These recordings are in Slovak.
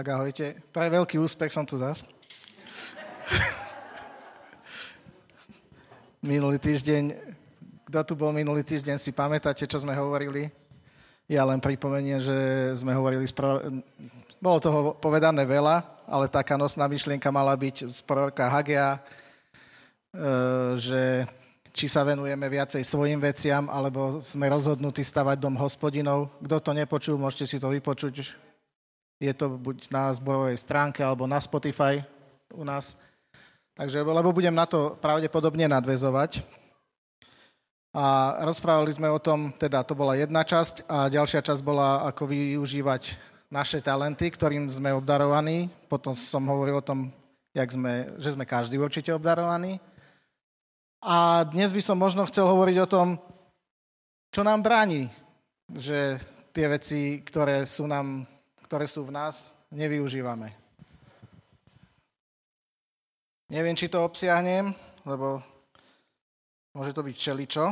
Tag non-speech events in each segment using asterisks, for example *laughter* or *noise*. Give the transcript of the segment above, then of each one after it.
Tak ahojte. Pre veľký úspech som tu zas. *laughs* minulý týždeň, kto tu bol minulý týždeň, si pamätáte, čo sme hovorili? Ja len pripomenie, že sme hovorili, spro... bolo toho povedané veľa, ale taká nosná myšlienka mala byť z proroka Hagea, e, že či sa venujeme viacej svojim veciam, alebo sme rozhodnutí stavať dom hospodinov. Kto to nepočul, môžete si to vypočuť je to buď na zborovej stránke alebo na Spotify u nás. Takže, lebo budem na to pravdepodobne nadvezovať. A rozprávali sme o tom, teda to bola jedna časť a ďalšia časť bola, ako využívať naše talenty, ktorým sme obdarovaní. Potom som hovoril o tom, jak sme, že sme každý určite obdarovaní. A dnes by som možno chcel hovoriť o tom, čo nám bráni, že tie veci, ktoré sú nám ktoré sú v nás, nevyužívame. Neviem, či to obsiahnem, lebo môže to byť všeličo,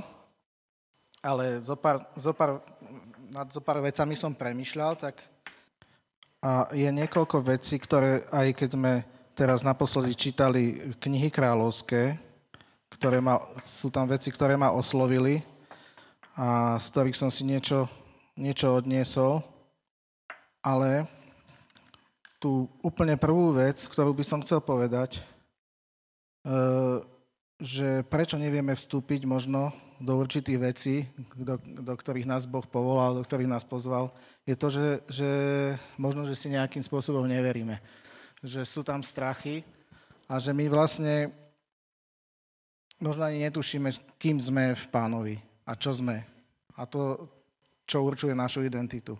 ale zopár, zopár, nad zopár vecami som premyšľal, tak a je niekoľko vecí, ktoré aj keď sme teraz naposledy čítali knihy kráľovské, ktoré ma, sú tam veci, ktoré ma oslovili a z ktorých som si niečo, niečo odniesol ale tú úplne prvú vec, ktorú by som chcel povedať, eh, že prečo nevieme vstúpiť možno do určitých vecí, do, do ktorých nás Boh povolal, do ktorých nás pozval, je to, že, že možno, že si nejakým spôsobom neveríme. Že sú tam strachy a že my vlastne možno ani netušíme, kým sme v pánovi a čo sme. A to, čo určuje našu identitu.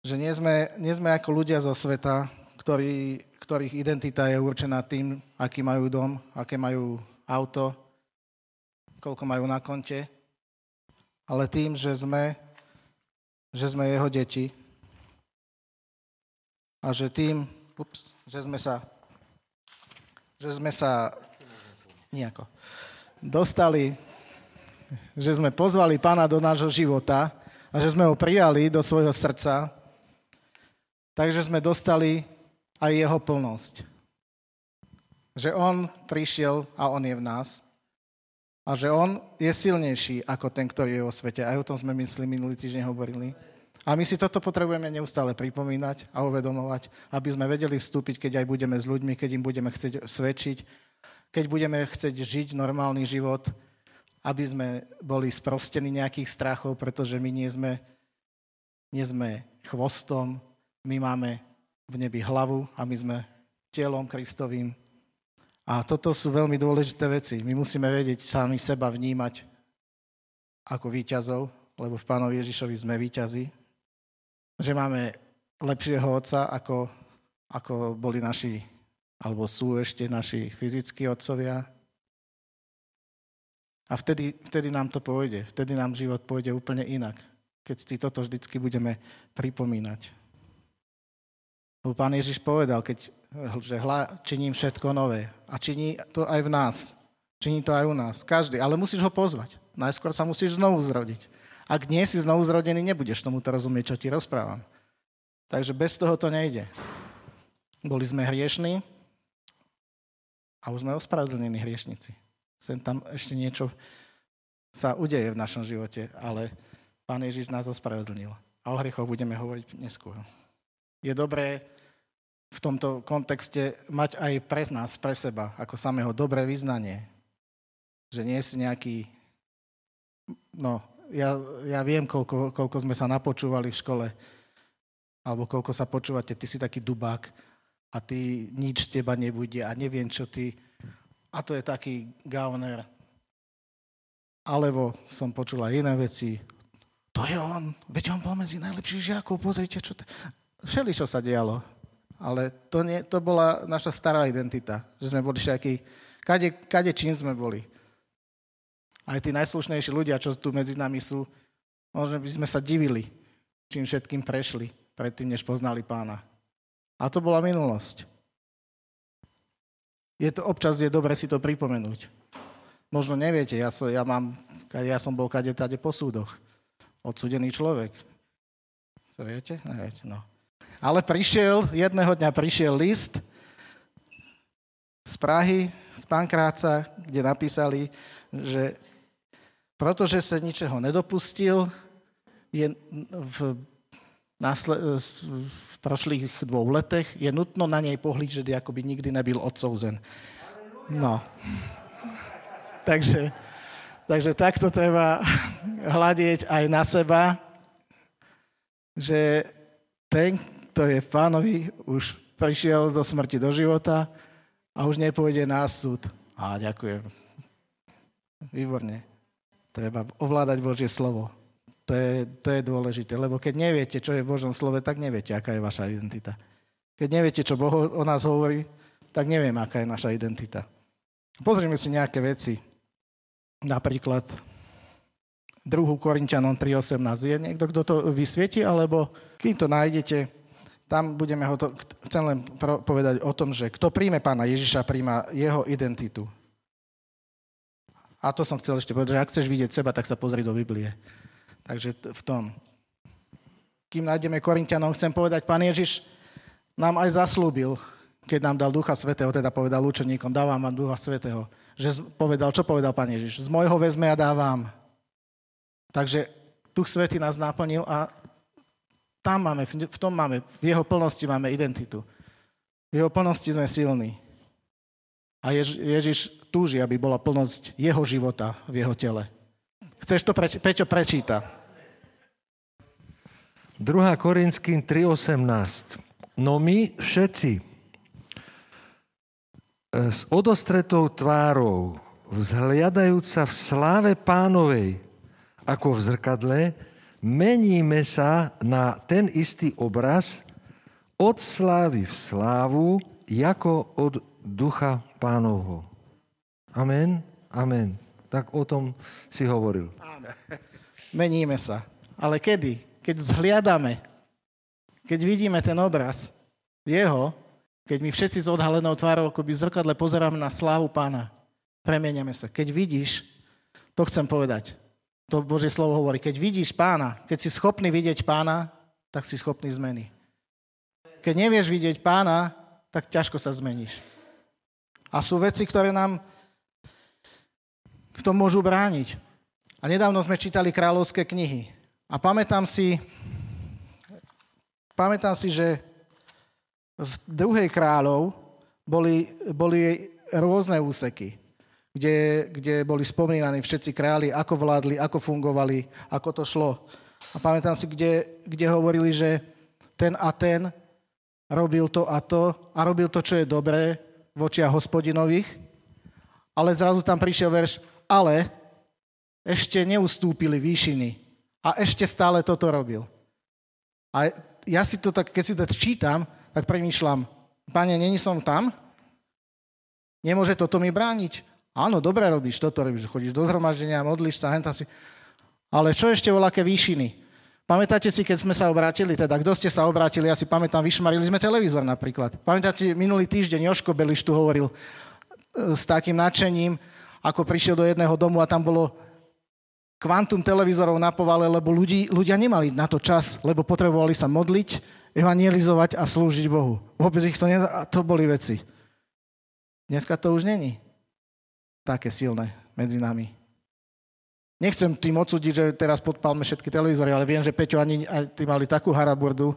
Že nie sme, nie sme ako ľudia zo sveta, ktorý, ktorých identita je určená tým, aký majú dom, aké majú auto, koľko majú na konte, ale tým, že sme, že sme jeho deti. A že tým, ups, že sme sa, že sme sa nejako dostali, že sme pozvali pána do nášho života a že sme ho prijali do svojho srdca takže sme dostali aj jeho plnosť. Že on prišiel a on je v nás. A že on je silnejší ako ten, ktorý je vo svete. Aj o tom sme mysleli minulý týždeň hovorili. A my si toto potrebujeme neustále pripomínať a uvedomovať, aby sme vedeli vstúpiť, keď aj budeme s ľuďmi, keď im budeme chcieť svedčiť, keď budeme chcieť žiť normálny život, aby sme boli sprostení nejakých strachov, pretože my nie sme, nie sme chvostom, my máme v nebi hlavu a my sme telom Kristovým. A toto sú veľmi dôležité veci. My musíme vedieť sami seba vnímať ako výťazov, lebo v Pánovi Ježišovi sme výťazi. Že máme lepšieho otca, ako, ako boli naši, alebo sú ešte naši fyzickí otcovia. A vtedy, vtedy nám to pôjde. Vtedy nám život pôjde úplne inak. Keď si toto vždycky budeme pripomínať. Lebo pán Ježiš povedal, keď, že hla, činím všetko nové. A činí to aj v nás. Činí to aj u nás. Každý. Ale musíš ho pozvať. Najskôr sa musíš znovu zrodiť. Ak nie si znovu zrodený, nebudeš tomu to rozumieť, čo ti rozprávam. Takže bez toho to nejde. Boli sme hriešní a už sme ospravedlnení hriešnici. Sem tam ešte niečo sa udeje v našom živote, ale Pán Ježiš nás ospravedlnil. A o hriechoch budeme hovoriť neskôr je dobré v tomto kontexte mať aj pre nás, pre seba, ako samého dobré vyznanie. Že nie si nejaký... No, ja, ja viem, koľko, koľko sme sa napočúvali v škole, alebo koľko sa počúvate, ty si taký dubák a ty nič z teba nebude a neviem, čo ty... A to je taký gauner. Alebo som počul aj iné veci. To je on, veď on bol medzi najlepších žiakov, pozrite, čo to... Všeli, čo sa dialo. Ale to, nie, to bola naša stará identita, že sme boli všetky, kade, kade čím sme boli. Aj tí najslušnejší ľudia, čo tu medzi nami sú, možno by sme sa divili, čím všetkým prešli, predtým, než poznali pána. A to bola minulosť. Je to, občas je dobre si to pripomenúť. Možno neviete, ja som, ja mám, ja som bol kade tade po súdoch. Odsudený človek. To viete? Neviete, no. Ale prišiel, jedného dňa prišiel list z Prahy, z Pankráca, kde napísali, že protože sa ničeho nedopustil, je v, násle, v prošlých dvou letech, je nutno na nej pohlížet, ako by nikdy nebyl odsouzen. No. *laughs* takže, takže takto treba hľadieť aj na seba, že ten, kto je pánovi, už prišiel zo smrti do života a už nepôjde na súd. A ďakujem. Výborne. Treba ovládať Božie slovo. To je, to je dôležité, lebo keď neviete, čo je v Božom slove, tak neviete, aká je vaša identita. Keď neviete, čo Boh o nás hovorí, tak neviem, aká je naša identita. Pozrime si nejaké veci. Napríklad 2. Korintianom 3.18. Je niekto, kto to vysvieti, alebo kým to nájdete, tam budeme ho to, chcem len povedať o tom, že kto príjme pána Ježiša, príjma jeho identitu. A to som chcel ešte povedať, že ak chceš vidieť seba, tak sa pozri do Biblie. Takže v tom. Kým nájdeme Korintianom, chcem povedať, pán Ježiš nám aj zaslúbil, keď nám dal Ducha Svetého, teda povedal učeníkom, dávam vám Ducha Svetého. Že povedal, čo povedal pán Ježiš? Z môjho vezme a dávam. Takže Duch Svetý nás naplnil a tam máme, v tom máme, v jeho plnosti máme identitu. V jeho plnosti sme silní. A Jež, Ježiš túži, aby bola plnosť jeho života v jeho tele. Chceš to, preč, Peťo, prečíta. 2. Korinským 3.18. No my všetci e, s odostretou tvárou, vzhliadajúca v sláve pánovej, ako v zrkadle, meníme sa na ten istý obraz od slávy v slávu, ako od ducha pánovho. Amen? Amen. Tak o tom si hovoril. Áno. Meníme sa. Ale kedy? Keď zhliadame, keď vidíme ten obraz jeho, keď my všetci s odhalenou tvárou akoby zrkadle pozeráme na slávu pána, premieniame sa. Keď vidíš, to chcem povedať, to Božie slovo hovorí, keď vidíš pána, keď si schopný vidieť pána, tak si schopný zmeny. Keď nevieš vidieť pána, tak ťažko sa zmeníš. A sú veci, ktoré nám v tom môžu brániť. A nedávno sme čítali kráľovské knihy. A pamätám si, pamätám si, že v druhej kráľov boli, boli rôzne úseky kde, kde boli spomínaní všetci králi, ako vládli, ako fungovali, ako to šlo. A pamätám si, kde, kde hovorili, že ten a ten robil to a to a robil to, čo je dobré v hospodinových, ale zrazu tam prišiel verš, ale ešte neustúpili výšiny a ešte stále toto robil. A ja si to tak, keď si to čítam, tak premýšľam, pane, není som tam? Nemôže toto mi brániť? Áno, dobre robíš, toto robíš, chodíš do zhromaždenia, modlíš sa, henta si. Ale čo ešte voľaké výšiny? Pamätáte si, keď sme sa obrátili, teda kto ste sa obrátili, ja si pamätám, vyšmarili sme televízor napríklad. Pamätáte, minulý týždeň Joško Beliš tu hovoril e, s takým nadšením, ako prišiel do jedného domu a tam bolo kvantum televízorov na povale, lebo ľudí, ľudia nemali na to čas, lebo potrebovali sa modliť, evangelizovať a slúžiť Bohu. Vôbec ich to ne... A to boli veci. Dneska to už není také silné medzi nami. Nechcem tým odsúdiť, že teraz podpálme všetky televízory, ale viem, že Peťo ani, ty mali takú haraburdu.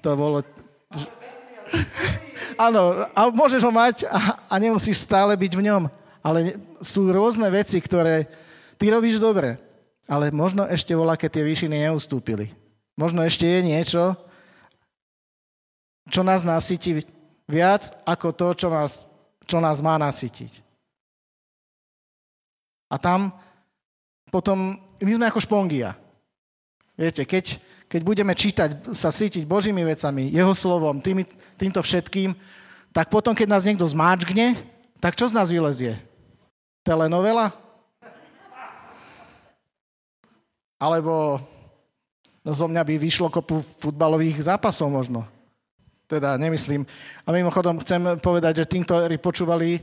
To bolo... *laughs* Áno, ale môžeš ho mať a, a nemusíš stále byť v ňom. Ale sú rôzne veci, ktoré ty robíš dobre, ale možno ešte volá, keď tie výšiny neustúpili. Možno ešte je niečo, čo nás nasytí viac ako to, čo nás, čo nás má nasytiť. A tam potom, my sme ako špongia. Viete, keď, keď budeme čítať, sa sítiť Božími vecami, Jeho slovom, tými, týmto všetkým, tak potom, keď nás niekto zmáčkne, tak čo z nás vylezie? Telenovela? Alebo no zo mňa by vyšlo kopu futbalových zápasov možno. Teda nemyslím. A mimochodom chcem povedať, že tým, ktorí počúvali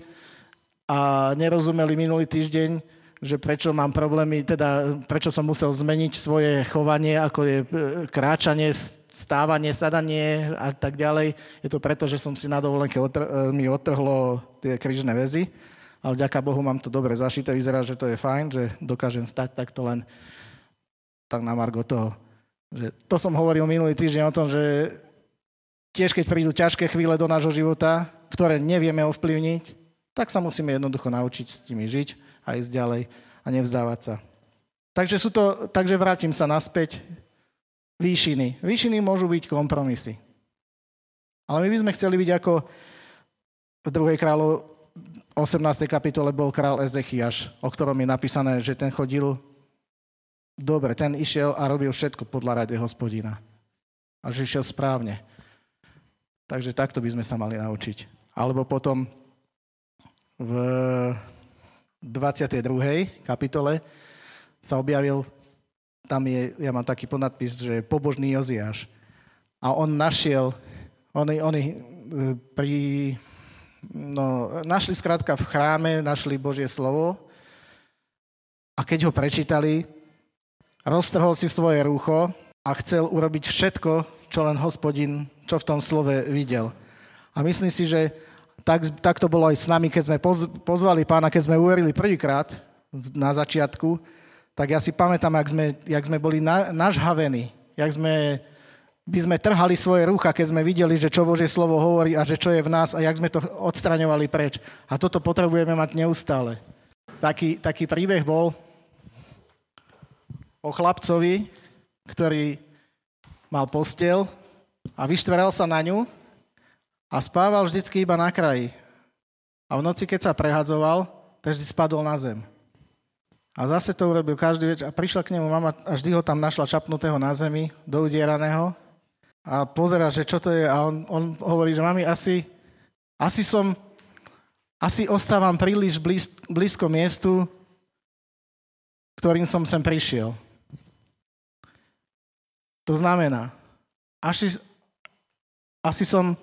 a nerozumeli minulý týždeň, že prečo mám problémy, teda prečo som musel zmeniť svoje chovanie, ako je e, kráčanie, stávanie, sadanie a tak ďalej. Je to preto, že som si na dovolenke otr- e, mi otrhlo tie križné väzy, ale vďaka Bohu mám to dobre zašité, vyzerá, že to je fajn, že dokážem stať takto len tak na margo toho. Že to som hovoril minulý týždeň o tom, že tiež keď prídu ťažké chvíle do nášho života, ktoré nevieme ovplyvniť, tak sa musíme jednoducho naučiť s nimi žiť a ísť ďalej a nevzdávať sa. Takže, sú to, takže vrátim sa naspäť. Výšiny. Výšiny môžu byť kompromisy. Ale my by sme chceli byť ako v druhej kráľov 18. kapitole bol král Ezechiaš, o ktorom je napísané, že ten chodil dobre, ten išiel a robil všetko podľa rady hospodina. A že išiel správne. Takže takto by sme sa mali naučiť. Alebo potom v 22. kapitole sa objavil, tam je, ja mám taký podnadpis, že pobožný Joziáš. A on našiel, oni, oni e, pri, no, našli skrátka v chráme, našli Božie slovo a keď ho prečítali, roztrhol si svoje rúcho a chcel urobiť všetko, čo len hospodin, čo v tom slove videl. A myslím si, že tak, tak to bolo aj s nami, keď sme pozvali pána, keď sme uverili prvýkrát na začiatku, tak ja si pamätám, jak sme, jak sme boli na, nažhavení, jak sme, by sme trhali svoje rúcha, keď sme videli, že čo Božie slovo hovorí a že čo je v nás a jak sme to odstraňovali preč. A toto potrebujeme mať neustále. Taký, taký príbeh bol o chlapcovi, ktorý mal postel a vyštverel sa na ňu a spával vždycky iba na kraji. A v noci, keď sa prehadzoval, tak vždy spadol na zem. A zase to urobil každý večer. A prišla k nemu mama a vždy ho tam našla čapnutého na zemi, doudieraného. A pozera, že čo to je. A on, on hovorí, že mami, asi, asi som, asi ostávam príliš blíz, blízko miestu, ktorým som sem prišiel. To znamená, asi, asi som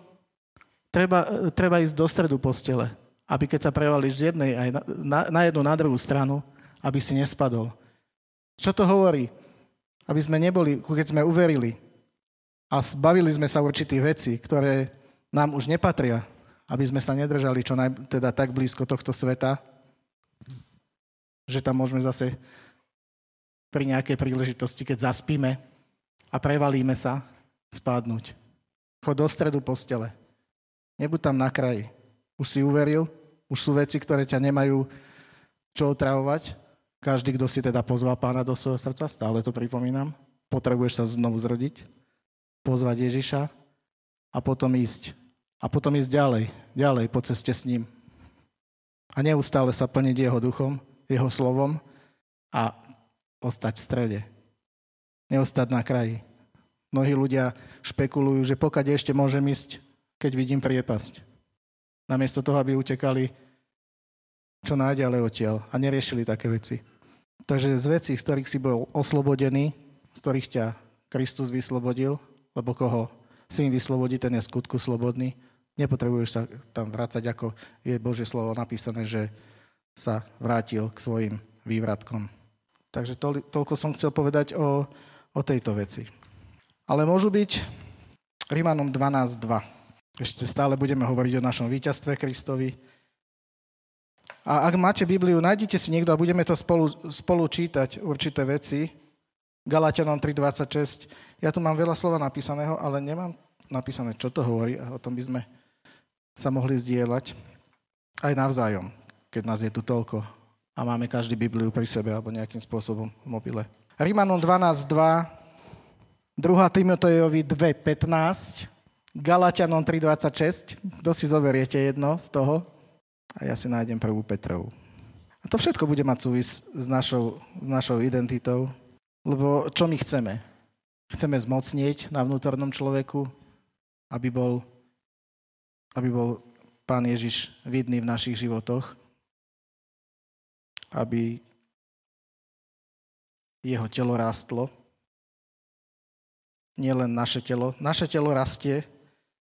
treba, treba ísť do stredu postele, aby keď sa prevalíš z jednej aj na, na, na jednu, na druhú stranu, aby si nespadol. Čo to hovorí? Aby sme neboli, keď sme uverili a zbavili sme sa určitých vecí, ktoré nám už nepatria, aby sme sa nedržali čo naj, teda tak blízko tohto sveta, že tam môžeme zase pri nejakej príležitosti, keď zaspíme a prevalíme sa, spadnúť. Chod do stredu postele. Nebuď tam na kraji. Už si uveril, už sú veci, ktoré ťa nemajú čo otravovať. Každý, kto si teda pozval pána do svojho srdca, stále to pripomínam, potrebuješ sa znovu zrodiť, pozvať Ježiša a potom ísť. A potom ísť ďalej, ďalej po ceste s ním. A neustále sa plniť jeho duchom, jeho slovom a ostať v strede. Neostať na kraji. Mnohí ľudia špekulujú, že pokaď ešte môžem ísť keď vidím priepasť. Namiesto toho, aby utekali čo najďalej odtiaľ a neriešili také veci. Takže z vecí, z ktorých si bol oslobodený, z ktorých ťa Kristus vyslobodil, lebo koho syn vyslobodí, ten je skutku slobodný, nepotrebuješ sa tam vrácať, ako je Božie slovo napísané, že sa vrátil k svojim vývratkom. Takže to, toľko som chcel povedať o, o tejto veci. Ale môžu byť Rímanom 12.2. Ešte stále budeme hovoriť o našom víťazstve Kristovi. A ak máte Bibliu, nájdite si niekto a budeme to spolu, spolu čítať určité veci. Galatianom 3.26. Ja tu mám veľa slova napísaného, ale nemám napísané, čo to hovorí a o tom by sme sa mohli zdieľať aj navzájom, keď nás je tu toľko a máme každý Bibliu pri sebe alebo nejakým spôsobom v mobile. Rímanom 12.2, 2. Timotejovi 2.15, Galatianom 3.26, kto si zoberiete jedno z toho a ja si nájdem prvú Petrovu. A to všetko bude mať súvis s našou, s našou identitou, lebo čo my chceme? Chceme zmocnieť na vnútornom človeku, aby bol, aby bol Pán Ježiš vidný v našich životoch, aby jeho telo rástlo. Nie len naše telo. Naše telo rastie,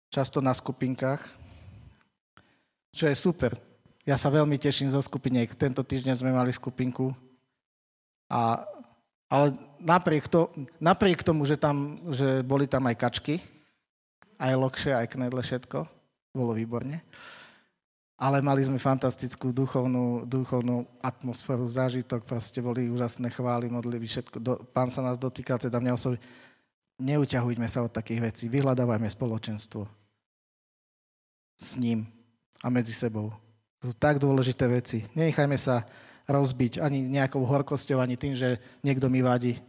často na skupinkách, čo je super. Ja sa veľmi teším zo skupiniek. Tento týždeň sme mali skupinku a Ale napriek, to, napriek tomu, že, tam, že boli tam aj kačky, aj lokše, aj knedle, všetko, bolo výborne. Ale mali sme fantastickú duchovnú, duchovnú atmosféru, zážitok, proste boli úžasné chvály, modlivy, všetko. Do, pán sa nás dotýkal, teda mňa osoby. Neuťahujme sa od takých vecí, vyhľadávajme spoločenstvo s ním a medzi sebou. To sú tak dôležité veci. Nenechajme sa rozbiť ani nejakou horkosťou, ani tým, že niekto mi vadí.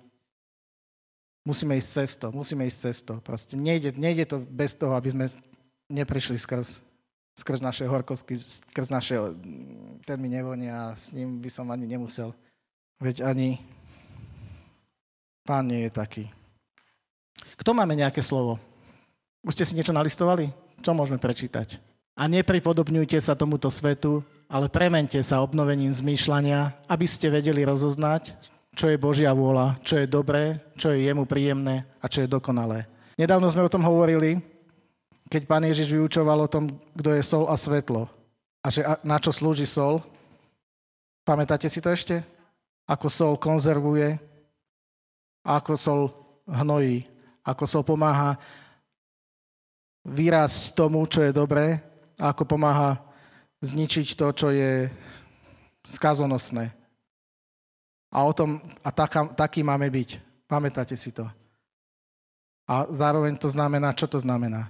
Musíme ísť cesto, musíme ísť cesto. Proste nejde, nejde to bez toho, aby sme neprišli skrz, skrz naše horkosti, skrz naše, ten mi nevonia a s ním by som ani nemusel. Veď ani pán nie je taký. Kto máme nejaké slovo? Už ste si niečo nalistovali? Čo môžeme prečítať? A nepripodobňujte sa tomuto svetu, ale premente sa obnovením zmýšľania, aby ste vedeli rozoznať, čo je Božia vôľa, čo je dobré, čo je jemu príjemné a čo je dokonalé. Nedávno sme o tom hovorili, keď pán Ježiš vyučoval o tom, kto je sol a svetlo. A že na čo slúži sol. Pamätáte si to ešte? Ako sol konzervuje, ako sol hnojí, ako sol pomáha vyrásť tomu, čo je dobré a ako pomáha zničiť to, čo je skazonosné. A, o tom, a taká, taký máme byť. Pamätáte si to. A zároveň to znamená, čo to znamená?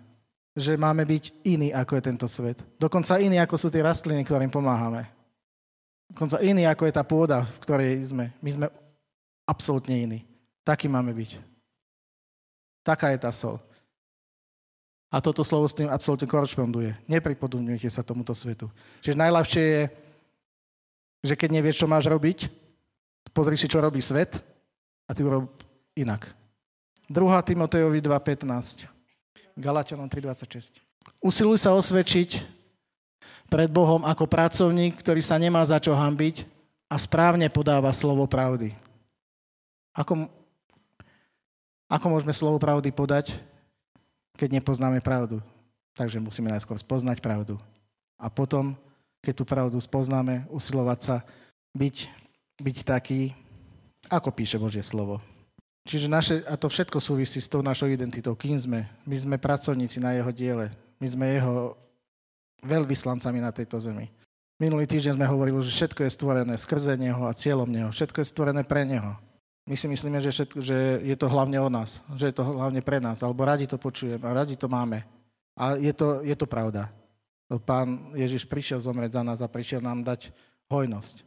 Že máme byť iný, ako je tento svet. Dokonca iný, ako sú tie rastliny, ktorým pomáhame. Dokonca iný, ako je tá pôda, v ktorej sme. My sme absolútne iní. Taký máme byť. Taká je tá sol. A toto slovo s tým absolútne korešponduje. Nepripodobňujte sa tomuto svetu. Čiže najľahšie je, že keď nevieš, čo máš robiť, pozri si, čo robí svet a ty urob inak. 2. Timotejovi 2.15. Galatianom 3.26. Usiluj sa osvedčiť pred Bohom ako pracovník, ktorý sa nemá za čo hambiť a správne podáva slovo pravdy. Ako, ako môžeme slovo pravdy podať? Keď nepoznáme pravdu. Takže musíme najskôr spoznať pravdu. A potom, keď tú pravdu spoznáme, usilovať sa byť, byť taký, ako píše Božie slovo. Čiže naše, a to všetko súvisí s tou našou identitou. Kým sme? My sme pracovníci na jeho diele. My sme jeho veľvyslancami na tejto zemi. Minulý týždeň sme hovorili, že všetko je stvorené skrze Neho a cieľom Neho. Všetko je stvorené pre Neho. My si myslíme, že, všetko, že je to hlavne o nás, že je to hlavne pre nás, alebo radi to počujeme radi to máme. A je to, je to pravda. Pán Ježiš prišiel zomrieť za nás a prišiel nám dať hojnosť,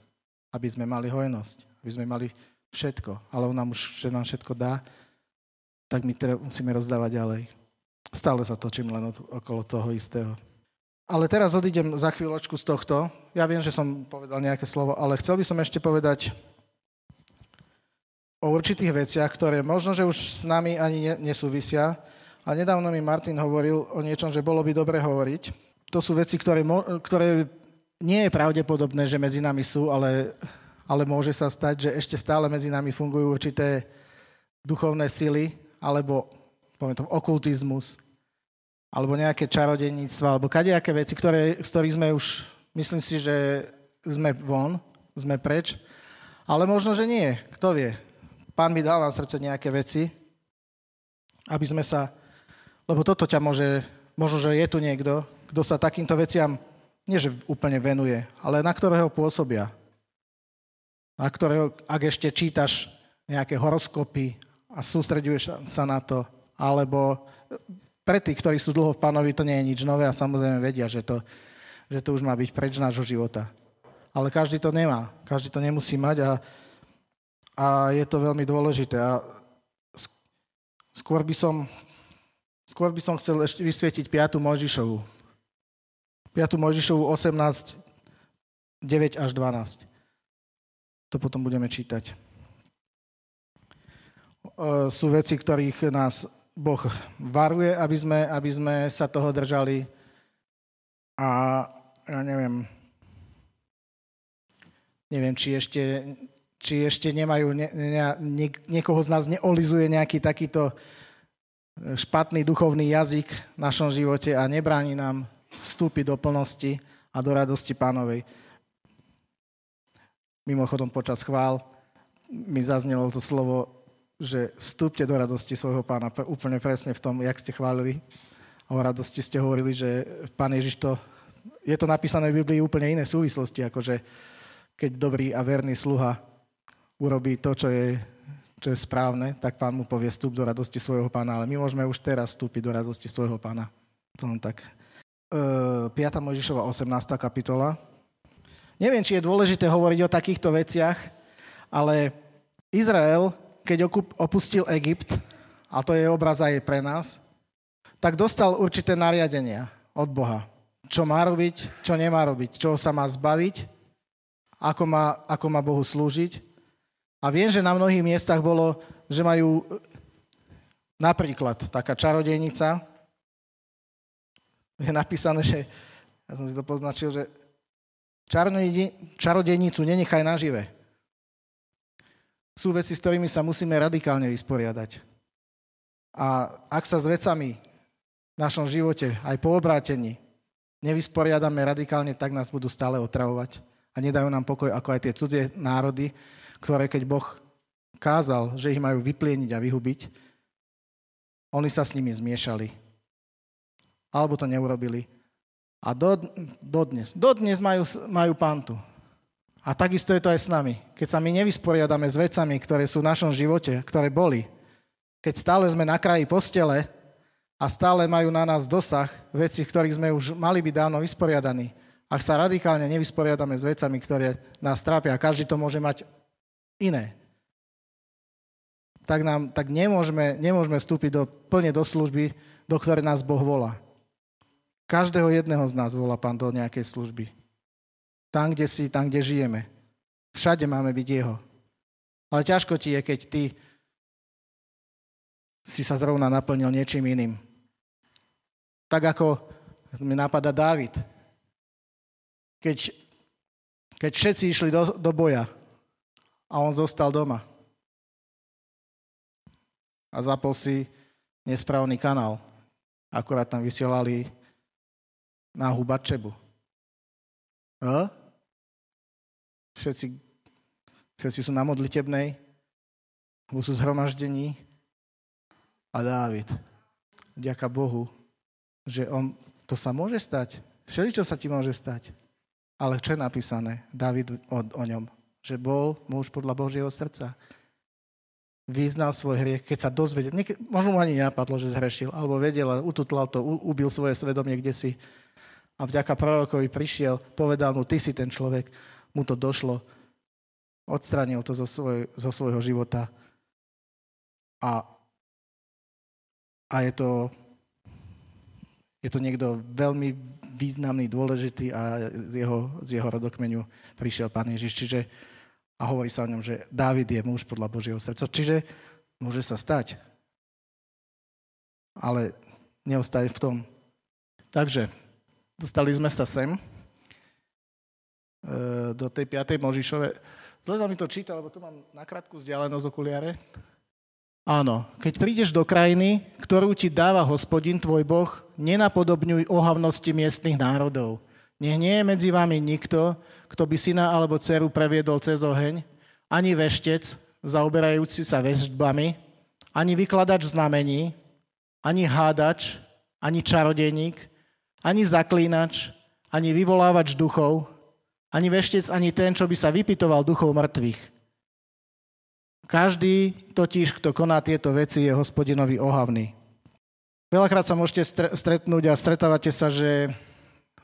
aby sme mali hojnosť, aby sme mali všetko. Ale on nám už, že nám všetko dá, tak my teda musíme rozdávať ďalej. Stále sa točím len okolo toho istého. Ale teraz odídem za chvíľočku z tohto. Ja viem, že som povedal nejaké slovo, ale chcel by som ešte povedať o určitých veciach, ktoré možno, že už s nami ani nesúvisia. A nedávno mi Martin hovoril o niečom, že bolo by dobre hovoriť. To sú veci, ktoré, ktoré nie je pravdepodobné, že medzi nami sú, ale, ale môže sa stať, že ešte stále medzi nami fungujú určité duchovné sily, alebo poviem to, okultizmus, alebo nejaké čarodejníctva, alebo kadejaké veci, ktoré, z ktorých sme už, myslím si, že sme von, sme preč, ale možno, že nie. Kto vie? Pán mi dal na srdce nejaké veci, aby sme sa... Lebo toto ťa môže... Možno, že je tu niekto, kto sa takýmto veciam nie že úplne venuje, ale na ktorého pôsobia. Na ktorého, ak ešte čítaš nejaké horoskopy a sústreduješ sa na to, alebo pre tých, ktorí sú dlho v pánovi, to nie je nič nové a samozrejme vedia, že to, že to už má byť preč nášho života. Ale každý to nemá, každý to nemusí mať a a je to veľmi dôležité. A skôr by som, skôr by som chcel ešte vysvietiť 5. Mojžišovu. 5. Mojžišovu 18, 9 až 12. To potom budeme čítať. E, sú veci, ktorých nás Boh varuje, aby sme, aby sme sa toho držali. A ja neviem, neviem, či ešte či ešte nemajú, ne, ne, ne, niekoho z nás neolizuje nejaký takýto e, špatný duchovný jazyk v našom živote a nebráni nám vstúpiť do plnosti a do radosti pánovej. Mimochodom počas chvál mi zaznelo to slovo, že vstúpte do radosti svojho pána. Úplne presne v tom, jak ste chválili. O radosti ste hovorili, že pán Ježiš to... Je to napísané v Biblii úplne iné súvislosti, ako že keď dobrý a verný sluha urobí to, čo je, čo je správne, tak pán mu povie vstup do radosti svojho pána. Ale my môžeme už teraz vstúpiť do radosti svojho pána. To len tak. E, 5. Mojžišova 18. kapitola. Neviem, či je dôležité hovoriť o takýchto veciach, ale Izrael, keď opustil Egypt, a to je obraz aj pre nás, tak dostal určité nariadenia od Boha. Čo má robiť, čo nemá robiť, čo sa má zbaviť ako má, ako má Bohu slúžiť. A viem, že na mnohých miestach bolo, že majú napríklad taká čarodejnica, je napísané, že, ja som si to poznačil, že čarodejnicu nenechaj nažive. Sú veci, s ktorými sa musíme radikálne vysporiadať. A ak sa s vecami v našom živote, aj po obrátení, nevysporiadame radikálne, tak nás budú stále otravovať a nedajú nám pokoj ako aj tie cudzie národy, ktoré keď Boh kázal, že ich majú vyplieniť a vyhubiť, oni sa s nimi zmiešali. Alebo to neurobili. A do, dodnes, majú, majú pantu. A takisto je to aj s nami. Keď sa my nevysporiadame s vecami, ktoré sú v našom živote, ktoré boli, keď stále sme na kraji postele a stále majú na nás dosah veci, ktorých sme už mali byť dávno vysporiadaní, ak sa radikálne nevysporiadame s vecami, ktoré nás trápia, a každý to môže mať iné, tak, nám, tak nemôžeme, nemôžeme vstúpiť do, plne do služby, do ktorej nás Boh volá. Každého jedného z nás volá Pán do nejakej služby. Tam, kde si, tam, kde žijeme. Všade máme byť Jeho. Ale ťažko ti je, keď ty si sa zrovna naplnil niečím iným. Tak ako mi napadá Dávid keď, keď všetci išli do, do boja a on zostal doma. A zapol si nesprávny kanál. Akurát tam vysielali na Hubačebu. A? Všetci, všetci sú na modlitebnej, lebo sú zhromaždení. A Dávid, ďaká Bohu, že on, to sa môže stať. Všeli, sa ti môže stať. Ale čo je napísané David o, o ňom? Že bol muž podľa Božieho srdca. Vyznal svoj hriech, keď sa dozvedel. Niek- možno mu ani nenapadlo, že zhrešil, alebo vedel a ututlal to, u- ubil svoje svedomie kde si. A vďaka prorokovi prišiel, povedal mu, ty si ten človek, mu to došlo, odstranil to zo, svoj, zo svojho života. A, a je to je to niekto veľmi významný, dôležitý a z jeho, z jeho rodokmenu prišiel Pán Ježiš. Čiže, a hovorí sa o ňom, že Dávid je muž podľa Božieho srdca. Čiže môže sa stať. Ale neostať v tom. Takže, dostali sme sa sem e, do tej 5. Možišove. Zle sa mi to číta, lebo tu mám na krátku vzdialenosť okuliare. Áno, keď prídeš do krajiny, ktorú ti dáva hospodin tvoj Boh, nenapodobňuj ohavnosti miestnych národov. Nech nie je medzi vami nikto, kto by syna alebo dceru previedol cez oheň, ani veštec, zaoberajúci sa vežbami, ani vykladač znamení, ani hádač, ani čarodejník, ani zaklínač, ani vyvolávač duchov, ani veštec, ani ten, čo by sa vypitoval duchov mŕtvych každý totiž, kto koná tieto veci, je hospodinovi ohavný. Veľakrát sa môžete stretnúť a stretávate sa, že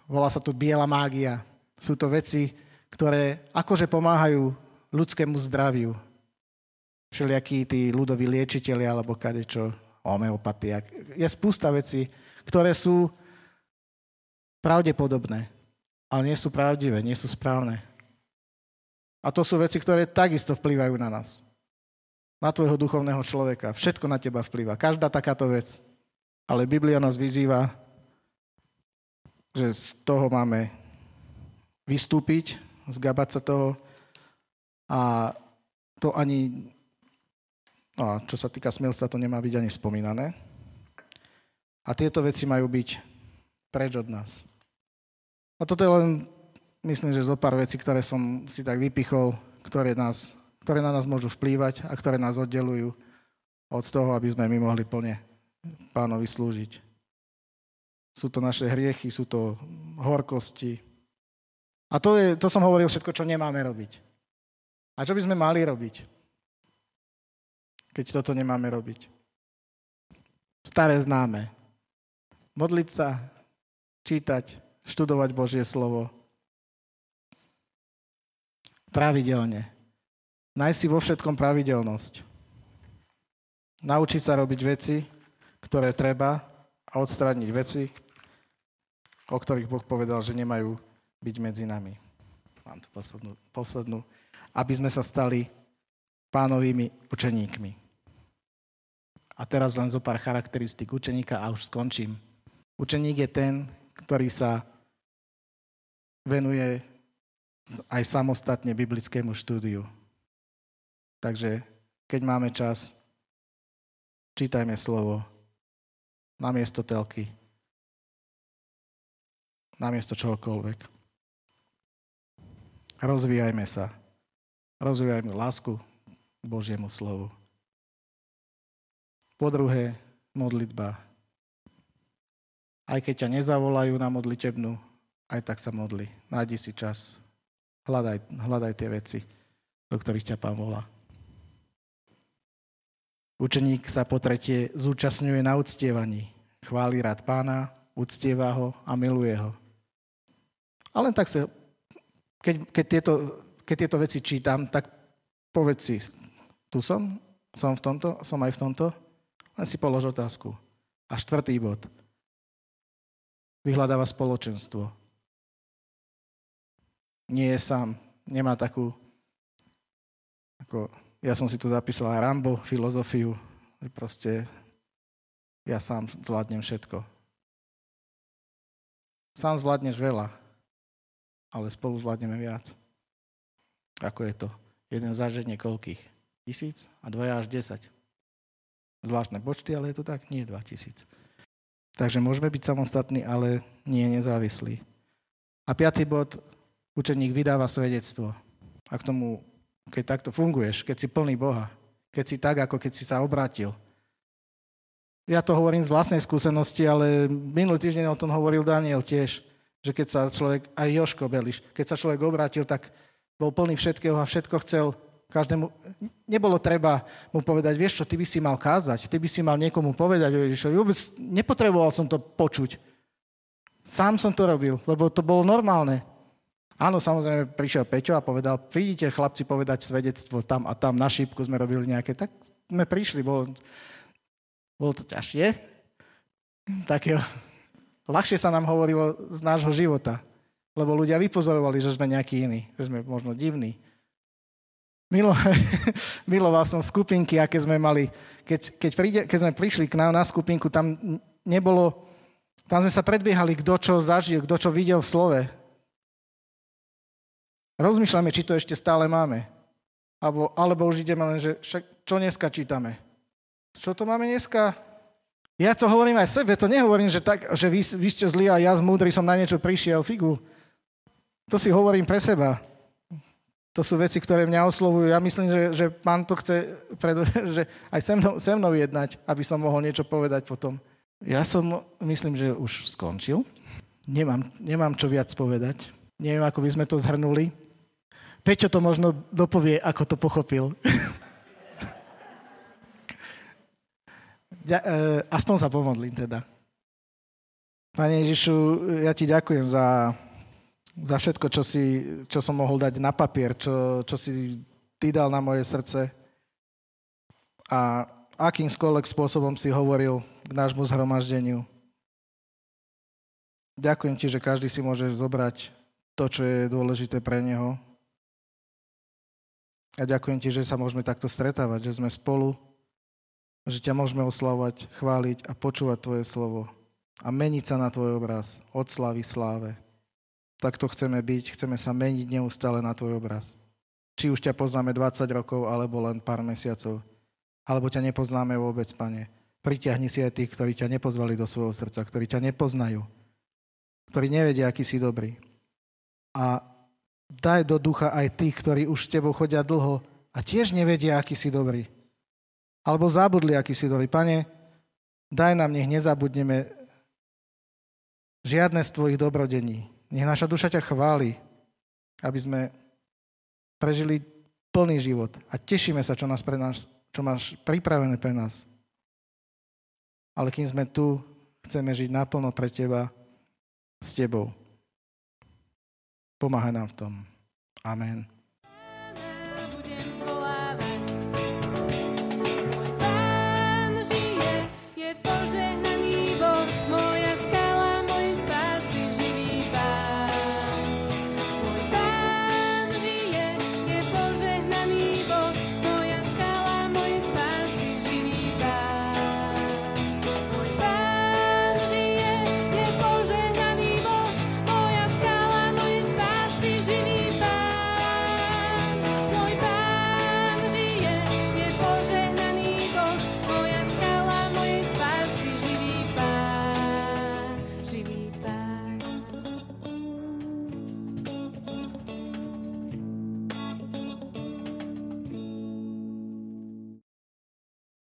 volá sa to biela mágia. Sú to veci, ktoré akože pomáhajú ľudskému zdraviu. Všelijakí tí ľudoví liečiteľi alebo kadečo, homeopatia. Je spústa vecí, ktoré sú pravdepodobné, ale nie sú pravdivé, nie sú správne. A to sú veci, ktoré takisto vplývajú na nás na tvojho duchovného človeka. Všetko na teba vplýva. Každá takáto vec. Ale Biblia nás vyzýva, že z toho máme vystúpiť, zgabať sa toho a to ani, no a čo sa týka smielstva, to nemá byť ani spomínané. A tieto veci majú byť preč od nás. A toto je len, myslím, že zo pár vecí, ktoré som si tak vypichol, ktoré nás ktoré na nás môžu vplývať a ktoré nás oddelujú od toho, aby sme my mohli plne pánovi slúžiť. Sú to naše hriechy, sú to horkosti. A to, je, to som hovoril všetko, čo nemáme robiť. A čo by sme mali robiť, keď toto nemáme robiť? Staré známe. Modliť sa, čítať, študovať Božie slovo. Pravidelne. Nájsť si vo všetkom pravidelnosť. Naučiť sa robiť veci, ktoré treba a odstrániť veci, o ktorých Boh povedal, že nemajú byť medzi nami. Mám tu poslednú, poslednú. Aby sme sa stali pánovými učeníkmi. A teraz len zo pár charakteristik učeníka a už skončím. Učeník je ten, ktorý sa venuje aj samostatne biblickému štúdiu. Takže keď máme čas, čítajme slovo namiesto telky, namiesto čohokoľvek. Rozvíjajme sa. Rozvíjajme lásku k Božiemu slovu. Po druhé, modlitba. Aj keď ťa nezavolajú na modlitebnú, aj tak sa modli. Nájdi si čas. Hľadaj, hľadaj tie veci, do ktorých ťa pán volá. Učeník sa po tretie zúčastňuje na uctievaní. Chváli rád pána, uctieva ho a miluje ho. A len tak sa, keď, keď, tieto, keď tieto veci čítam, tak povedz si, tu som, som v tomto, som aj v tomto, len si polož otázku. A štvrtý bod. Vyhľadáva spoločenstvo. Nie je sám, nemá takú ako ja som si tu zapísal Rambo, filozofiu, že proste ja sám zvládnem všetko. Sám zvládneš veľa, ale spolu zvládneme viac. Ako je to? Jeden zaženie koľkých? Tisíc a dvaja až desať. Zvláštne počty, ale je to tak? Nie dva tisíc. Takže môžeme byť samostatní, ale nie nezávislí. A piatý bod, učeník vydáva svedectvo. A k tomu keď takto funguješ, keď si plný Boha, keď si tak, ako keď si sa obrátil. Ja to hovorím z vlastnej skúsenosti, ale minulý týždeň o tom hovoril Daniel tiež, že keď sa človek, aj Joško Beliš, keď sa človek obrátil, tak bol plný všetkého a všetko chcel každému. Nebolo treba mu povedať, vieš čo, ty by si mal kázať, ty by si mal niekomu povedať o Ježišovi. Vôbec nepotreboval som to počuť. Sám som to robil, lebo to bolo normálne. Áno, samozrejme, prišiel Peťo a povedal, vidíte chlapci povedať svedectvo tam a tam, na šípku sme robili nejaké, tak sme prišli, bolo, bolo to ťažšie. Tak jo, ľahšie sa nám hovorilo z nášho života, lebo ľudia vypozorovali, že sme nejakí iní, že sme možno divní. Milo, *laughs* miloval som skupinky, aké sme mali. Keď, keď, príde, keď sme prišli k nám na skupinku, tam nebolo, tam sme sa predbiehali, kto čo zažil, kto čo videl v slove. Rozmýšľame, či to ešte stále máme. Alebo, alebo už ideme len, že však, čo dneska čítame. Čo to máme dneska? Ja to hovorím aj sebe, to nehovorím, že, tak, že vy, vy ste zlí a ja múdry som na niečo prišiel, figu. To si hovorím pre seba. To sú veci, ktoré mňa oslovujú. Ja myslím, že, že pán to chce predo, *laughs* že aj se mnou, se mnou jednať, aby som mohol niečo povedať potom. Ja som, myslím, že už skončil. Nemám, nemám čo viac povedať. Neviem, ako by sme to zhrnuli. Peťo to možno dopovie, ako to pochopil. e, aspoň sa pomodlím teda. Pane Ježišu, ja ti ďakujem za, za všetko, čo, si, čo som mohol dať na papier, čo, čo si ty dal na moje srdce a akýmkoľvek spôsobom si hovoril k nášmu zhromaždeniu. Ďakujem ti, že každý si môže zobrať to, čo je dôležité pre neho a ďakujem ti, že sa môžeme takto stretávať, že sme spolu, že ťa môžeme oslavovať, chváliť a počúvať tvoje slovo a meniť sa na tvoj obraz od slavy sláve. Takto chceme byť, chceme sa meniť neustále na tvoj obraz. Či už ťa poznáme 20 rokov, alebo len pár mesiacov. Alebo ťa nepoznáme vôbec, pane. Priťahni si aj tých, ktorí ťa nepozvali do svojho srdca, ktorí ťa nepoznajú, ktorí nevedia, aký si dobrý. A daj do ducha aj tých, ktorí už s tebou chodia dlho a tiež nevedia, aký si dobrý. Alebo zabudli, aký si dobrý. Pane, daj nám, nech nezabudneme žiadne z tvojich dobrodení. Nech naša duša ťa chváli, aby sme prežili plný život a tešíme sa, čo, nás pre nás, čo máš pripravené pre nás. Ale kým sme tu, chceme žiť naplno pre teba, s tebou. Pomáhaj nám v tom. Amen.